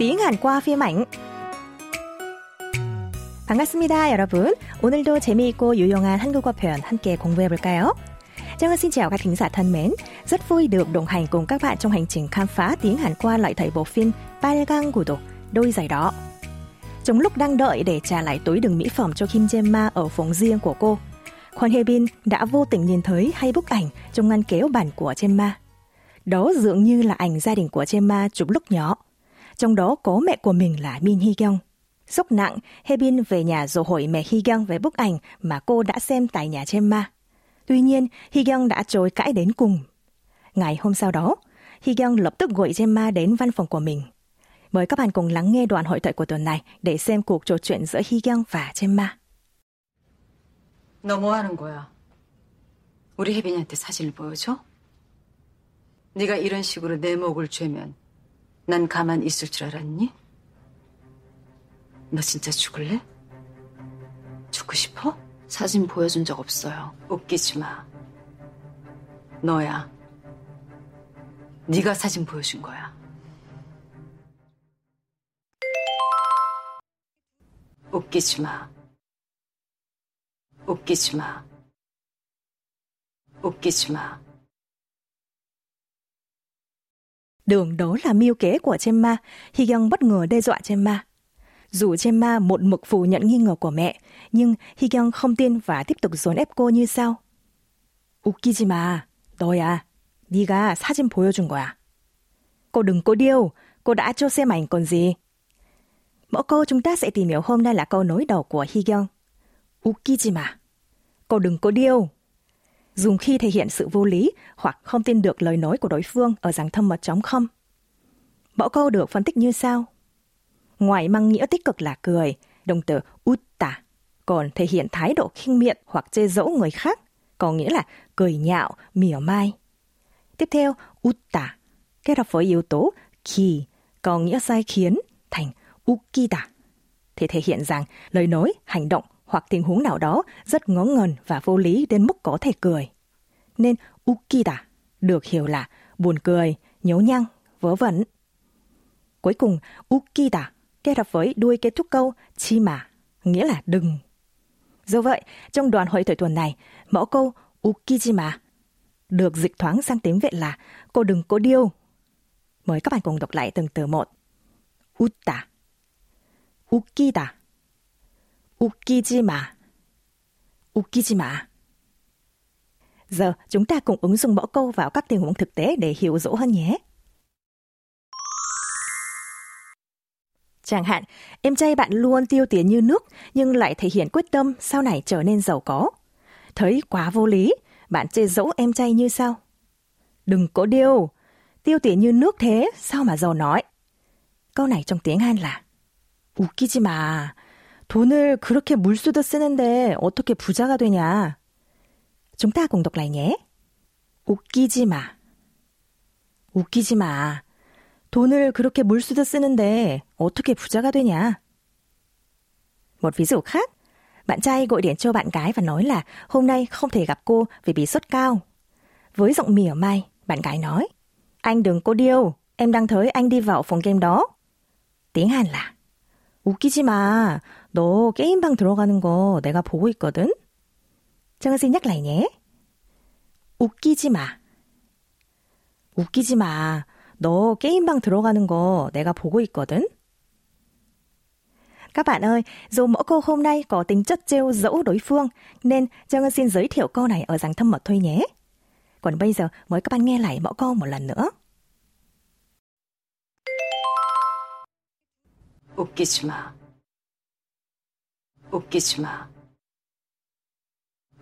tiếng Hàn qua phim ảnh. 반갑습니다, 여러분. 오늘도 재미있고 유용한 한국어 표현 함께 공부해 볼까요? Trang xin chào các thính giả thân mến. Rất vui được đồng hành cùng các bạn trong hành trình khám phá tiếng Hàn qua lại thầy bộ phim 빨강 구두, đôi giày đỏ. Trong lúc đang đợi để trả lại túi đường mỹ phẩm cho Kim Jae Ma ở phòng riêng của cô, Kwon Hye Bin đã vô tình nhìn thấy hai bức ảnh trong ngăn kéo bản của Jae Ma. Đó dường như là ảnh gia đình của Jae Ma chụp lúc nhỏ. Trong đó có mẹ của mình là Min Hee Kyung. Sốc nặng, Hebin về nhà rồi hỏi mẹ Hee Kyung về bức ảnh mà cô đã xem tại nhà Jae Ma. Tuy nhiên, Hee Kyung đã chối cãi đến cùng. Ngày hôm sau đó, Hee Kyung lập tức gọi Jae Ma đến văn phòng của mình. Mời các bạn cùng lắng nghe đoạn hội thoại của tuần này để xem cuộc trò chuyện giữa Hee Kyung và Jae Ma. 너 뭐 하는 거야? 우리 혜빈이한테 사진을 보여줘? 네가 이런 식으로 내 목을 죄면 난 가만 있을 줄 알았니? 너 진짜 죽을래? 죽고 싶어? 사진 보여준 적 없어요. 웃기지 마. 너야. 네가 사진 보여준 거야. 웃기지 마. 웃기지 마. 웃기지 마. Đường đó là mưu kế của Gemma, Hyung bất ngờ đe dọa Gemma. Dù Gemma một mực phủ nhận nghi ngờ của mẹ, nhưng Hyung không tin và tiếp tục dồn ép cô như sau. 웃기지 마. 너야. 네가 사진 보여준 거야. Cô đừng có điêu, cô đã cho xem ảnh còn gì. Mẫu câu chúng ta sẽ tìm hiểu hôm nay là câu nối đầu của Hyung. 웃기지 마. Cô đừng có điêu. Dùng khi thể hiện sự vô lý hoặc không tin được lời nói của đối phương ở dạng thâm mật trống không. Mẫu câu được phân tích như sau. Ngoài mang nghĩa tích cực là cười, động từ utta, còn thể hiện thái độ khinh miệt hoặc chê dỗ người khác, có nghĩa là cười nhạo, mỉa mai. Tiếp theo, utta, kết hợp với yếu tố khi, có nghĩa sai khiến, thành ukita, thì thể hiện rằng lời nói, hành động hoặc tình huống nào đó rất ngớ ngẩn và vô lý đến mức có thể cười nên ukida được hiểu là buồn cười, nhố nhăng, vớ vẩn. Cuối cùng, ukida kết hợp với đuôi kết thúc câu chi mà, nghĩa là đừng. Do vậy, trong đoàn hội tuổi tuần này, mẫu câu ukijima được dịch thoáng sang tiếng Việt là cô đừng cô điêu. Mời các bạn cùng đọc lại từng từ một. Utta Ukida Ukijima Ukijima Giờ chúng ta cùng ứng dụng mẫu câu vào các tình huống thực tế để hiểu rõ hơn nhé. Chẳng hạn, em trai bạn luôn tiêu tiền như nước nhưng lại thể hiện quyết tâm sau này trở nên giàu có. Thấy quá vô lý, bạn chê dỗ em trai như sau. Đừng có điêu, tiêu tiền như nước thế, sao mà giàu nói. Câu này trong tiếng Hàn là 웃기지 마. 돈을 그렇게 물수도 쓰는데 어떻게 부자가 되냐. Chúng ta cùng đọc lại nhé. 웃기지 마. 웃기지 마. 돈을 그렇게 물수도 쓰는데 어떻게 부자가 되냐. Một ví dụ khác, bạn trai gọi điện cho bạn gái và nói là hôm nay không thể gặp cô vì bị sốt cao. Với giọng mỉa mai, bạn gái nói, anh đừng có điêu, em đang thấy anh đi vào phòng game đó. Tiếng Hàn là, 웃기지 마, 너 게임방 들어가는 거 내가 보고 있거든. 정은 xin nhắc lại nhé. 웃기지 마. 웃기지 마. 너 게임방 들어가는 거 내가 보고 있거든. Các bạn ơi, dù mẫu câu hôm nay có tính chất trêu dẫu đối phương, nên Trang xin giới thiệu câu này ở dạng thâm mật thôi nhé. Còn bây giờ mời các bạn nghe lại mẫu câu một lần nữa. 웃기지 마. 웃기지 마.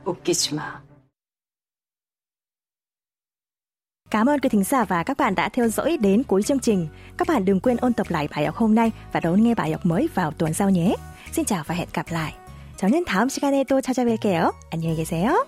웃기지 마. Cảm ơn quý thính giả và các bạn đã theo dõi đến cuối chương trình. Các bạn đừng quên ôn tập lại bài học hôm nay và đón nghe bài học mới vào tuần sau nhé. Xin chào và hẹn gặp lại. 저는 다음 시간에 또 찾아뵐게요. 안녕히 계세요.